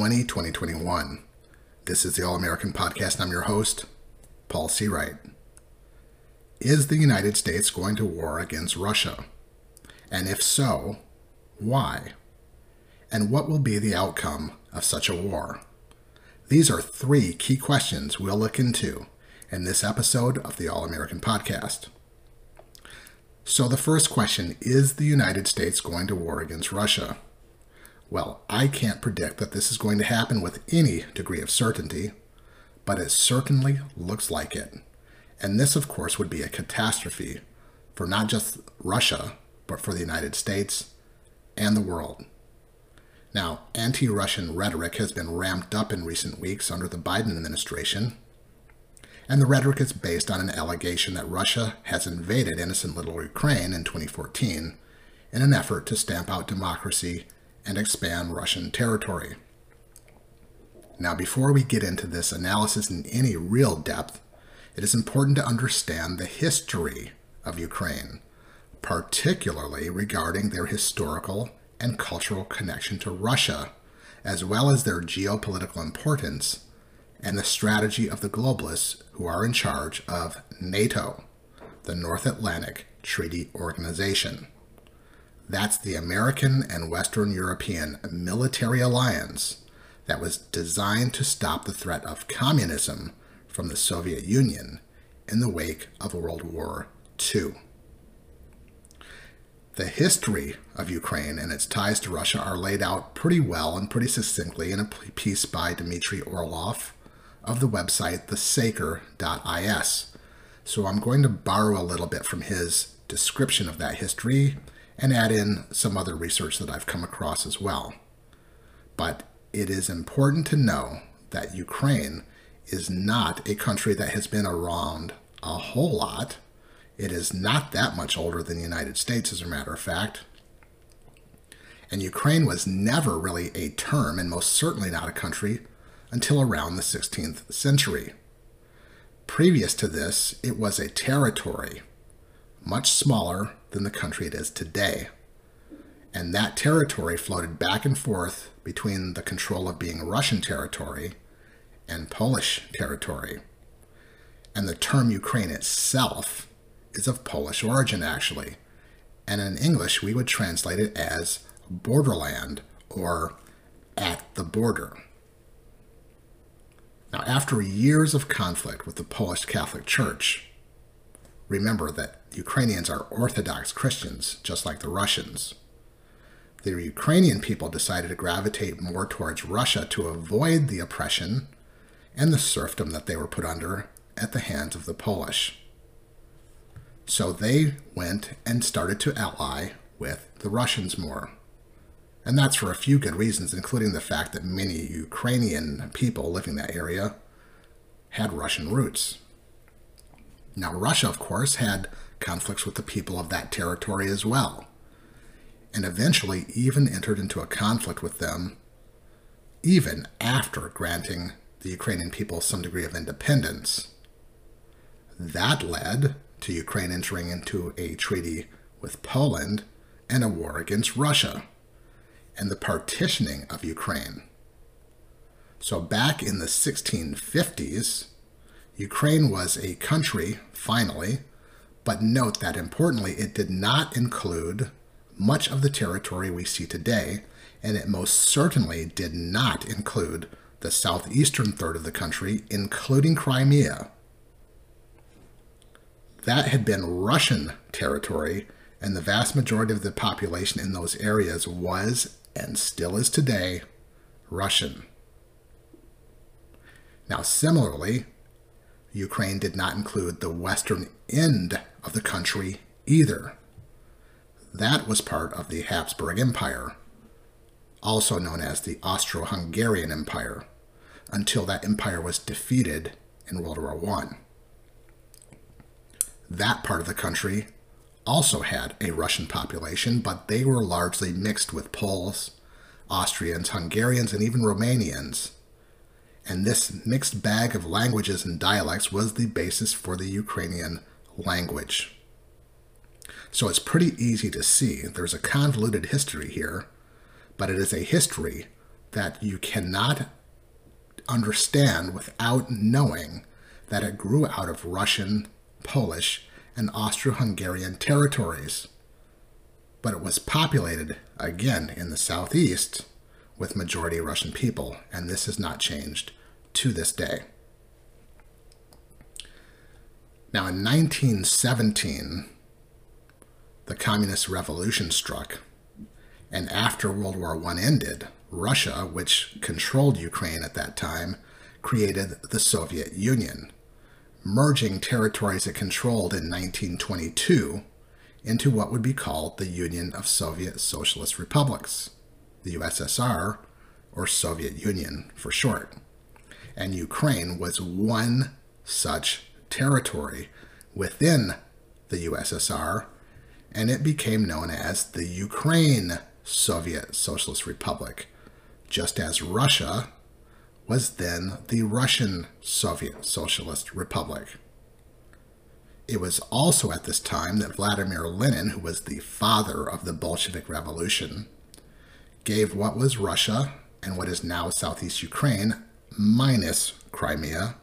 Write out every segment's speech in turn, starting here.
2020 2021. This is the All American Podcast. I'm your host, Paul Seawright. Is the United States going to war against Russia? And if so, why? And what will be the outcome of such a war? These are three key questions we'll look into in this episode of the All American Podcast. So, the first question is the United States going to war against Russia? Well, I can't predict that this is going to happen with any degree of certainty, but it certainly looks like it. And this, of course, would be a catastrophe for not just Russia, but for the United States and the world. Now, anti Russian rhetoric has been ramped up in recent weeks under the Biden administration, and the rhetoric is based on an allegation that Russia has invaded innocent little Ukraine in 2014 in an effort to stamp out democracy and expand Russian territory. Now, before we get into this analysis in any real depth, it is important to understand the history of Ukraine, particularly regarding their historical and cultural connection to Russia, as well as their geopolitical importance and the strategy of the globalists who are in charge of NATO, the North Atlantic Treaty Organization. That's the American and Western European military alliance that was designed to stop the threat of communism from the Soviet Union in the wake of World War II. The history of Ukraine and its ties to Russia are laid out pretty well and pretty succinctly in a piece by Dmitry Orlov of the website thesaker.is. So I'm going to borrow a little bit from his description of that history and add in some other research that I've come across as well. But it is important to know that Ukraine is not a country that has been around a whole lot. It is not that much older than the United States, as a matter of fact. And Ukraine was never really a term, and most certainly not a country, until around the 16th century. Previous to this, it was a territory, much smaller than the country it is today. And that territory floated back and forth between the control of being Russian territory and Polish territory. And the term Ukraine itself is of Polish origin, actually. And in English, we would translate it as borderland or at the border. Now, after years of conflict with the Polish Catholic Church, remember that Ukrainians are Orthodox Christians, just like the Russians. The Ukrainian people decided to gravitate more towards Russia to avoid the oppression and the serfdom that they were put under at the hands of the Polish. So they went and started to ally with the Russians more. And that's for a few good reasons, including the fact that many Ukrainian people living in that area had Russian roots. Now, Russia, of course, had conflicts with the people of that territory as well, and eventually even entered into a conflict with them even after granting the Ukrainian people some degree of independence. That led to Ukraine entering into a treaty with Poland and a war against Russia and the partitioning of Ukraine. So, back in the 1650s, Ukraine was a country, finally, but note that importantly, it did not include much of the territory we see today, and it most certainly did not include the southeastern third of the country, including Crimea. That had been Russian territory, and the vast majority of the population in those areas was, and still is today, Russian. Now, similarly, Ukraine did not include the western end of the country either. That was part of the Habsburg Empire, also known as the Austro Hungarian Empire, until that empire was defeated in World War I. That part of the country also had a Russian population, but they were largely mixed with Poles, Austrians, Hungarians, and even Romanians and this mixed bag of languages and dialects was the basis for the Ukrainian language. So it's pretty easy to see there's a convoluted history here, but it is a history that you cannot understand without knowing that it grew out of Russian, Polish, and Austro Hungarian territories. But it was populated, again, in the southeast with majority Russian people, and this has not changed to this day. Now, in 1917, the Communist Revolution struck, and after World War I ended, Russia, which controlled Ukraine at that time, created the Soviet Union, merging territories it controlled in 1922 into what would be called the Union of Soviet Socialist Republics, the USSR, or Soviet Union for short. And Ukraine was one such territory within the USSR, and it became known as the Ukraine Soviet Socialist Republic, just as Russia was then the Russian Soviet Socialist Republic. It was also at this time that Vladimir Lenin, who was the father of the Bolshevik Revolution, gave what was Russia and what is now southeast Ukraine, minus Crimea,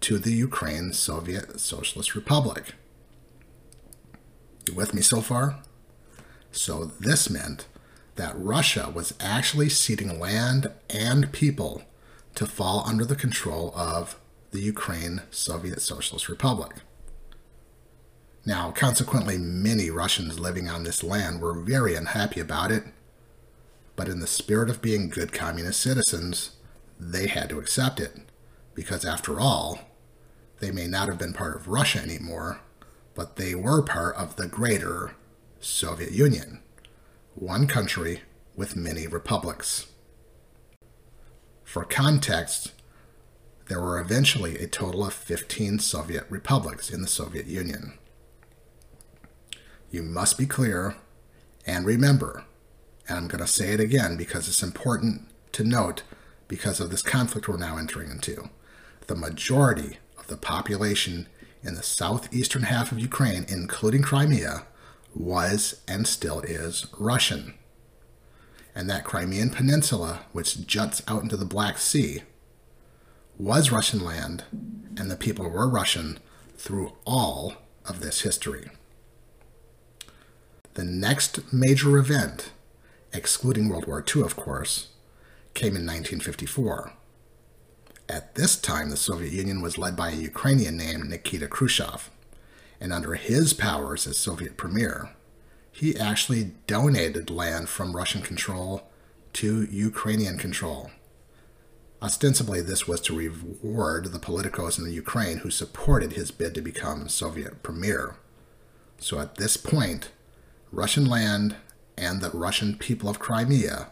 to the Ukraine Soviet Socialist Republic. You with me so far? So this meant that Russia was actually ceding land and people to fall under the control of the Ukraine Soviet Socialist Republic. Now, consequently, many Russians living on this land were very unhappy about it, but in the spirit of being good communist citizens, they had to accept it, because after all, they may not have been part of Russia anymore, but they were part of the greater Soviet Union, one country with many republics. For context, there were eventually a total of 15 Soviet republics in the Soviet Union. You must be clear and remember, and I'm going to say it again because it's important to note because of this conflict we're now entering into. The majority of the population in the southeastern half of Ukraine, including Crimea, was and still is Russian. And that Crimean Peninsula, which juts out into the Black Sea, was Russian land, and the people were Russian through all of this history. The next major event, excluding World War II, of course, came in 1954. At this time, the Soviet Union was led by a Ukrainian named Nikita Khrushchev, and under his powers as Soviet premier, he actually donated land from Russian control to Ukrainian control. Ostensibly, this was to reward the politicos in the Ukraine who supported his bid to become Soviet premier. So at this point, Russian land and the Russian people of Crimea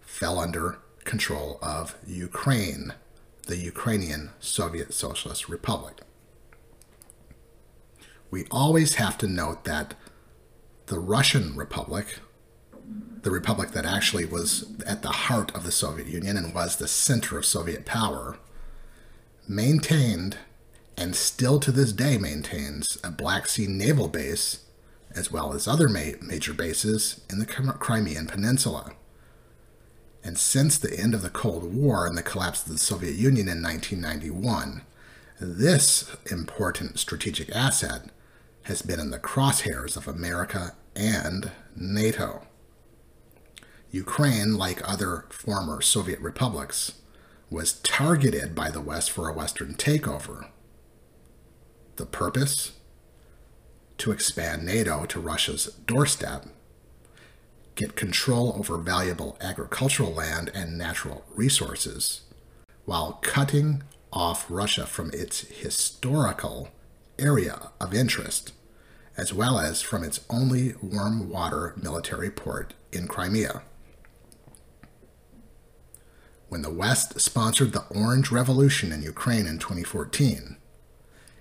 fell under control of Ukraine, the Ukrainian Soviet Socialist Republic. We always have to note that the Russian Republic, the republic that actually was at the heart of the Soviet Union and was the center of Soviet power, maintained and still to this day maintains a Black Sea naval base as well as other ma- major bases in the Crimean Peninsula. And since the end of the Cold War and the collapse of the Soviet Union in 1991, this important strategic asset has been in the crosshairs of America and NATO. Ukraine, like other former Soviet republics, was targeted by the West for a Western takeover. The purpose? to expand NATO to Russia's doorstep, get control over valuable agricultural land and natural resources, while cutting off Russia from its historical area of interest, as well as from its only warm water military port in Crimea. When the West sponsored the Orange Revolution in Ukraine in 2014,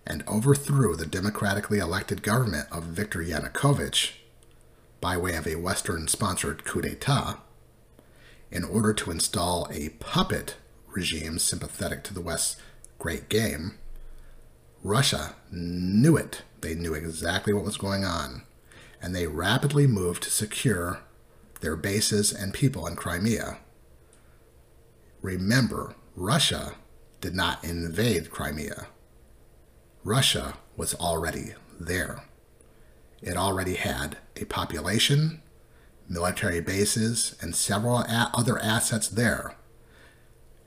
and overthrew the democratically elected government of Viktor Yanukovych by way of a Western sponsored coup d'etat in order to install a puppet regime sympathetic to the West's great game, Russia knew it. They knew exactly what was going on, and they rapidly moved to secure their bases and people in Crimea. Remember, Russia did not invade Crimea. Russia was already there. It already had a population, military bases, and several other assets there.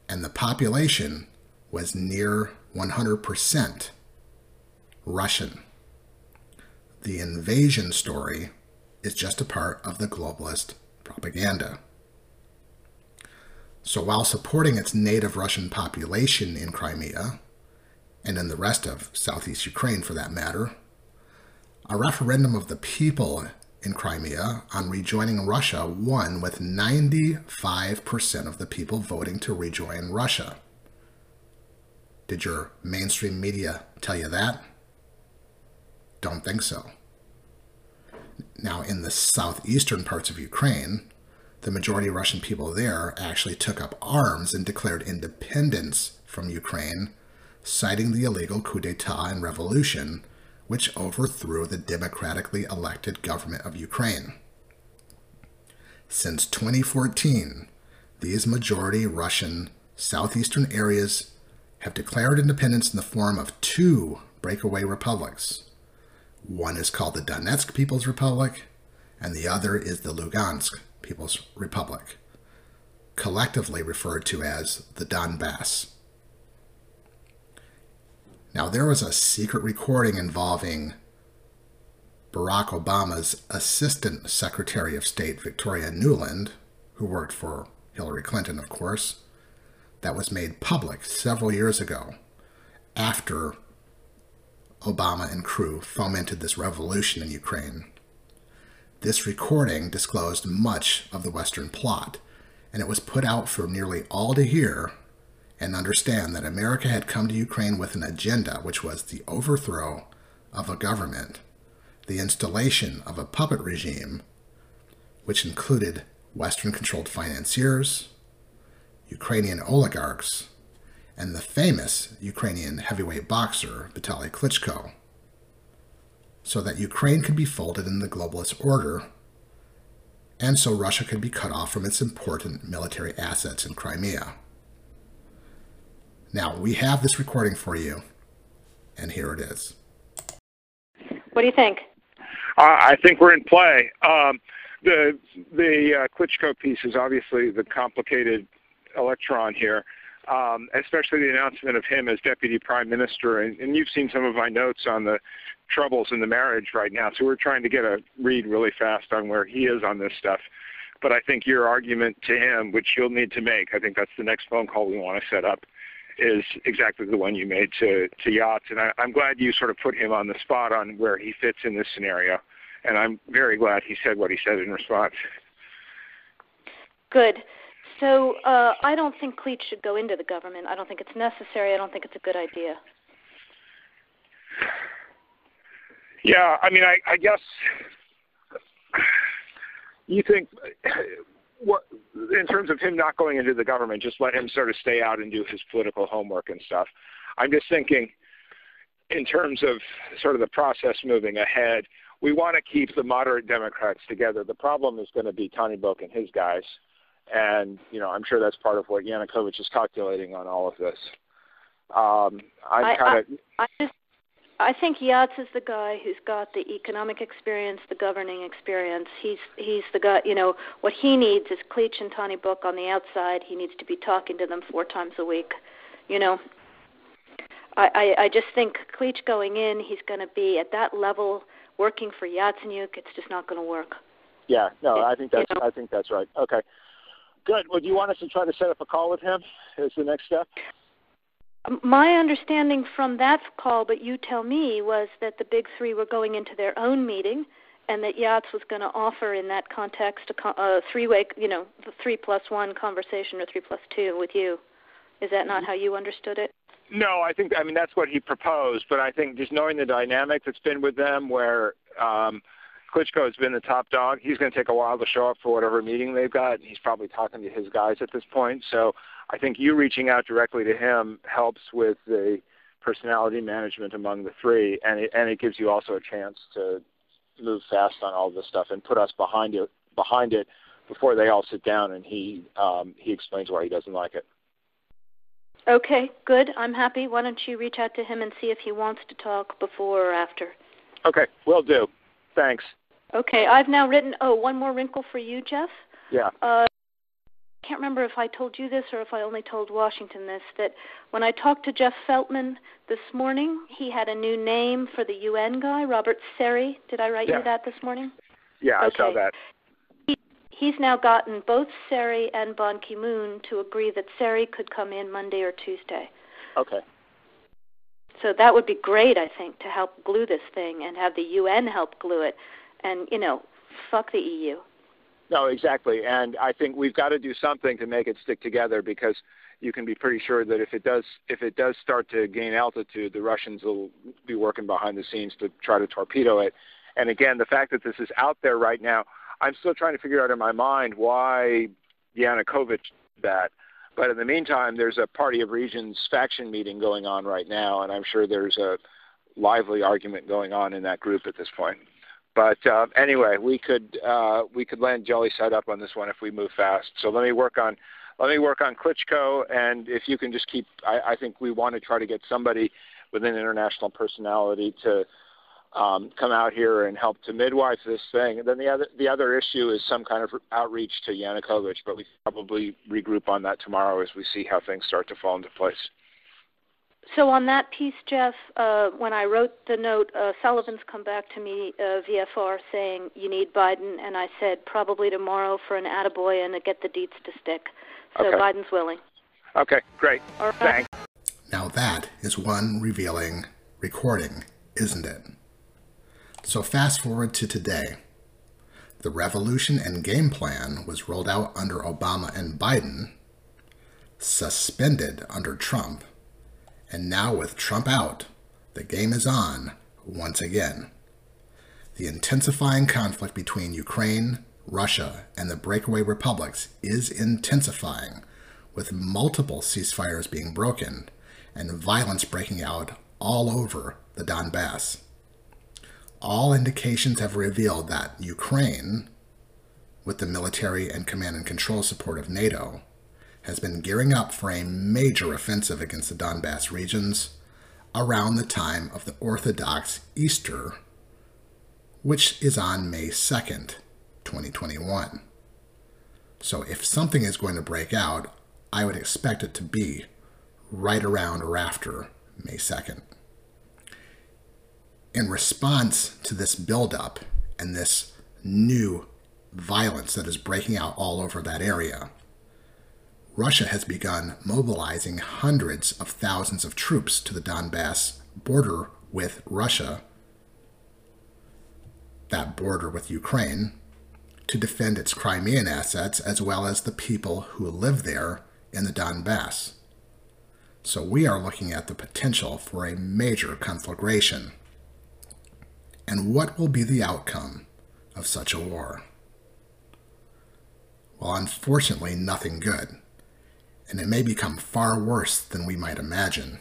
And the population was near 100% Russian. The invasion story is just a part of the globalist propaganda. So while supporting its native Russian population in Crimea, and in the rest of southeast Ukraine for that matter, a referendum of the people in Crimea on rejoining Russia won with 95% of the people voting to rejoin Russia. Did your mainstream media tell you that? Don't think so. Now, in the southeastern parts of Ukraine, the majority of Russian people there actually took up arms and declared independence from Ukraine, citing the illegal coup d'etat and revolution, which overthrew the democratically elected government of Ukraine. Since 2014, these majority Russian southeastern areas have declared independence in the form of two breakaway republics one is called the Donetsk People's Republic, and the other is the Lugansk People's Republic, collectively referred to as the Donbass. Now, there was a secret recording involving Barack Obama's Assistant Secretary of State, Victoria Nuland, who worked for Hillary Clinton, of course, that was made public several years ago after Obama and crew fomented this revolution in Ukraine. This recording disclosed much of the Western plot, and it was put out for nearly all to hear and understand that America had come to Ukraine with an agenda, which was the overthrow of a government, the installation of a puppet regime, which included Western controlled financiers, Ukrainian oligarchs, and the famous Ukrainian heavyweight boxer Vitaly Klitschko, so that Ukraine could be folded in the globalist order, and so Russia could be cut off from its important military assets in Crimea. Now, we have this recording for you, and here it is. What do you think? Uh, I think we're in play. Um, the the uh, Klitschko piece is obviously the complicated electron here um, especially the announcement of him as deputy prime minister. And, and, you've seen some of my notes on the troubles in the marriage right now. So we're trying to get a read really fast on where he is on this stuff. But I think your argument to him, which you'll need to make, I think that's the next phone call we want to set up, is exactly the one you made to, to Yats. And I, I'm glad you sort of put him on the spot on where he fits in this scenario. And I'm very glad he said what he said in response. Good. So uh, I don't think Klitsch should go into the government. I don't think it's necessary. I don't think it's a good idea. Yeah, I mean, I, I guess you think what in terms of him not going into the government, just let him sort of stay out and do his political homework and stuff. I'm just thinking in terms of sort of the process moving ahead. We want to keep the moderate Democrats together. The problem is going to be Tyahnybok and his guys and you know I'm sure that's part of what Yanukovych is calculating on all of this. Um, I'm kind of. I, I, just, I think Yats is the guy who's got the economic experience, the governing experience. He's he's the guy. You know what he needs is Klitsch and Tyahnybok on the outside. He needs to be talking to them four times a week. You know. I, I, I just think Klitsch going in, he's going to be at that level working for Yatsenyuk. It's just not going to work. Yeah, no, I think that's you know? I think that's right. Okay. Good. Well, do you want us to try to set up a call with him as the next step? My understanding from that call, but you tell me, was that the big three were going into their own meeting, and that Yats was going to offer in that context a, a three-way, you know, the three plus one conversation or three plus two with you. Is that not how you understood it? No, I think I mean that's what he proposed, but I think just knowing the dynamic that's been with them, where um, Klitschko has been the top dog. He's going to take a while to show up for whatever meeting they've got. And he's probably talking to his guys at this point. So I think you reaching out directly to him helps with the personality management among the three, and it, and it gives you also a chance to move fast on all this stuff and put us behind it behind it before they all sit down and he um, he explains why he doesn't like it. Okay, good. I'm happy. Why don't you reach out to him and see if he wants to talk before or after? Okay, will do. Thanks. Okay, I've now written. Oh, one more wrinkle for you, Jeff. Yeah. Uh, can't remember if I told you this or if I only told Washington this. That when I talked to Jeff Feltman this morning, he had a new name for the UN guy, Robert Serry. Did I write Yeah. you that this morning? Yeah, I saw Okay. that. He's now gotten both Serry and Ban Ki moon to agree that Serry could come in Monday or Tuesday. Okay. So that would be great, I think, to help glue this thing and have the UN help glue it. And, you know, fuck the EU. No, exactly. And I think we've got to do something to make it stick together because you can be pretty sure that if it does if it does start to gain altitude, the Russians will be working behind the scenes to try to torpedo it. And again, the fact that this is out there right now, I'm still trying to figure out in my mind why Yanukovych did that. But in the meantime, there's a Party of Regions faction meeting going on right now, and I'm sure there's a lively argument going on in that group at this point. But uh, anyway, we could uh, we could land Jelly side up on this one if we move fast. So let me work on let me work on Klitschko, and if you can just keep, I, I think we want to try to get somebody with an international personality to um, come out here and help to midwife this thing. And then the other the other issue is some kind of outreach to Yanukovych, but we probably regroup on that tomorrow as we see how things start to fall into place. So on that piece, Jeff, uh, when I wrote the note, uh, Sullivan's come back to me uh, VFR saying you need Biden, and I said probably tomorrow for an attaboy and to get the deets to stick. So Okay. Biden's willing. Okay, great. All right. Thanks. Now that is one revealing recording, isn't it? So fast forward to today. The revolution and game plan was rolled out under Obama and Biden, suspended under Trump, and now with Trump out, the game is on once again. The intensifying conflict between Ukraine, Russia, and the breakaway republics is intensifying, with multiple ceasefires being broken and violence breaking out all over the Donbass. All indications have revealed that Ukraine, with the military and command and control support of NATO, has been gearing up for a major offensive against the Donbass regions around the time of the Orthodox Easter, which is on May 2nd, 2021. So if something is going to break out, I would expect it to be right around or after May 2nd. In response to this buildup and this new violence that is breaking out all over that area, Russia has begun mobilizing hundreds of thousands of troops to the Donbass border with Russia, that border with Ukraine, to defend its Crimean assets as well as the people who live there in the Donbass. So we are looking at the potential for a major conflagration. And what will be the outcome of such a war? Well, unfortunately, nothing good. And it may become far worse than we might imagine.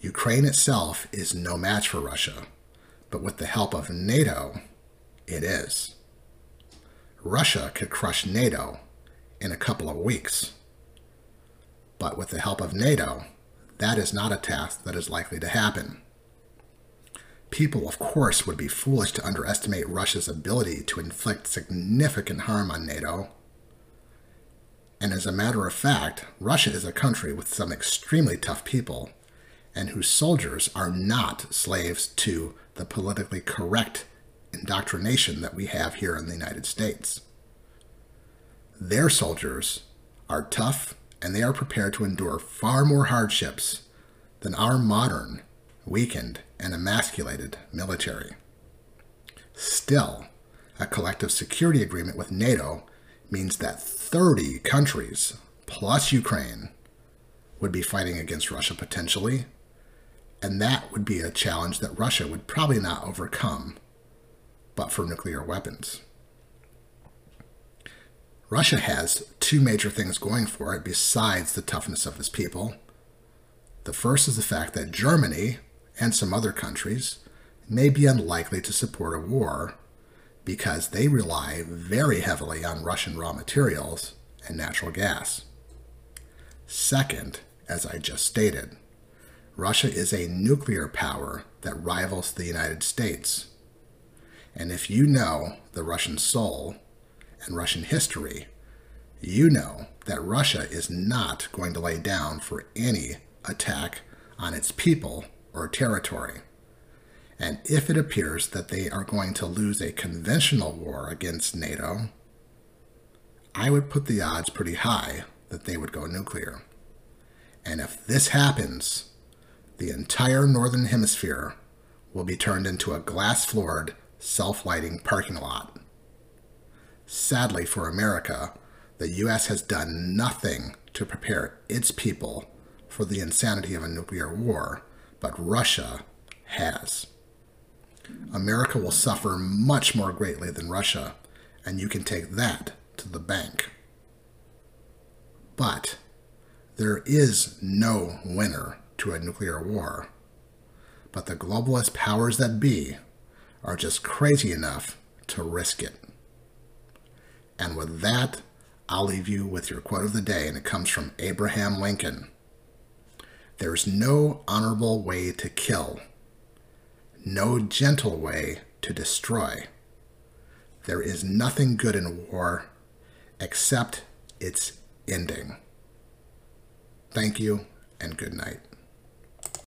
Ukraine itself is no match for Russia, but with the help of NATO, it is. Russia could crush NATO in a couple of weeks. But with the help of NATO, that is not a task that is likely to happen. People, of course, would be foolish to underestimate Russia's ability to inflict significant harm on NATO. And as a matter of fact, Russia is a country with some extremely tough people, and whose soldiers are not slaves to the politically correct indoctrination that we have here in the United States. Their soldiers are tough and they are prepared to endure far more hardships than our modern, weakened, and emasculated military. Still, a collective security agreement with NATO means that 30 countries, plus Ukraine, would be fighting against Russia potentially, and that would be a challenge that Russia would probably not overcome but for nuclear weapons. Russia has two major things going for it besides the toughness of its people. The first is the fact that Germany and some other countries may be unlikely to support a war because they rely very heavily on Russian raw materials and natural gas. Second, as I just stated. Russia is a nuclear power that rivals the United States. And if you know the Russian soul and Russian history, you know that Russia is not going to lay down for any attack on its people or territory. And if it appears that they are going to lose a conventional war against NATO, I would put the odds pretty high that they would go nuclear. And if this happens, the entire Northern Hemisphere will be turned into a glass floored, self lighting parking lot. Sadly for America, the U.S. has done nothing to prepare its people for the insanity of a nuclear war, but Russia has. America will suffer much more greatly than Russia, and you can take that to the bank. But there is no winner to a nuclear war. But the globalist powers that be are just crazy enough to risk it. And with that, I'll leave you with your quote of the day, and it comes from Abraham Lincoln. There's no honorable way to kill, no gentle way to destroy. There is nothing good in war except its ending. Thank you and good night.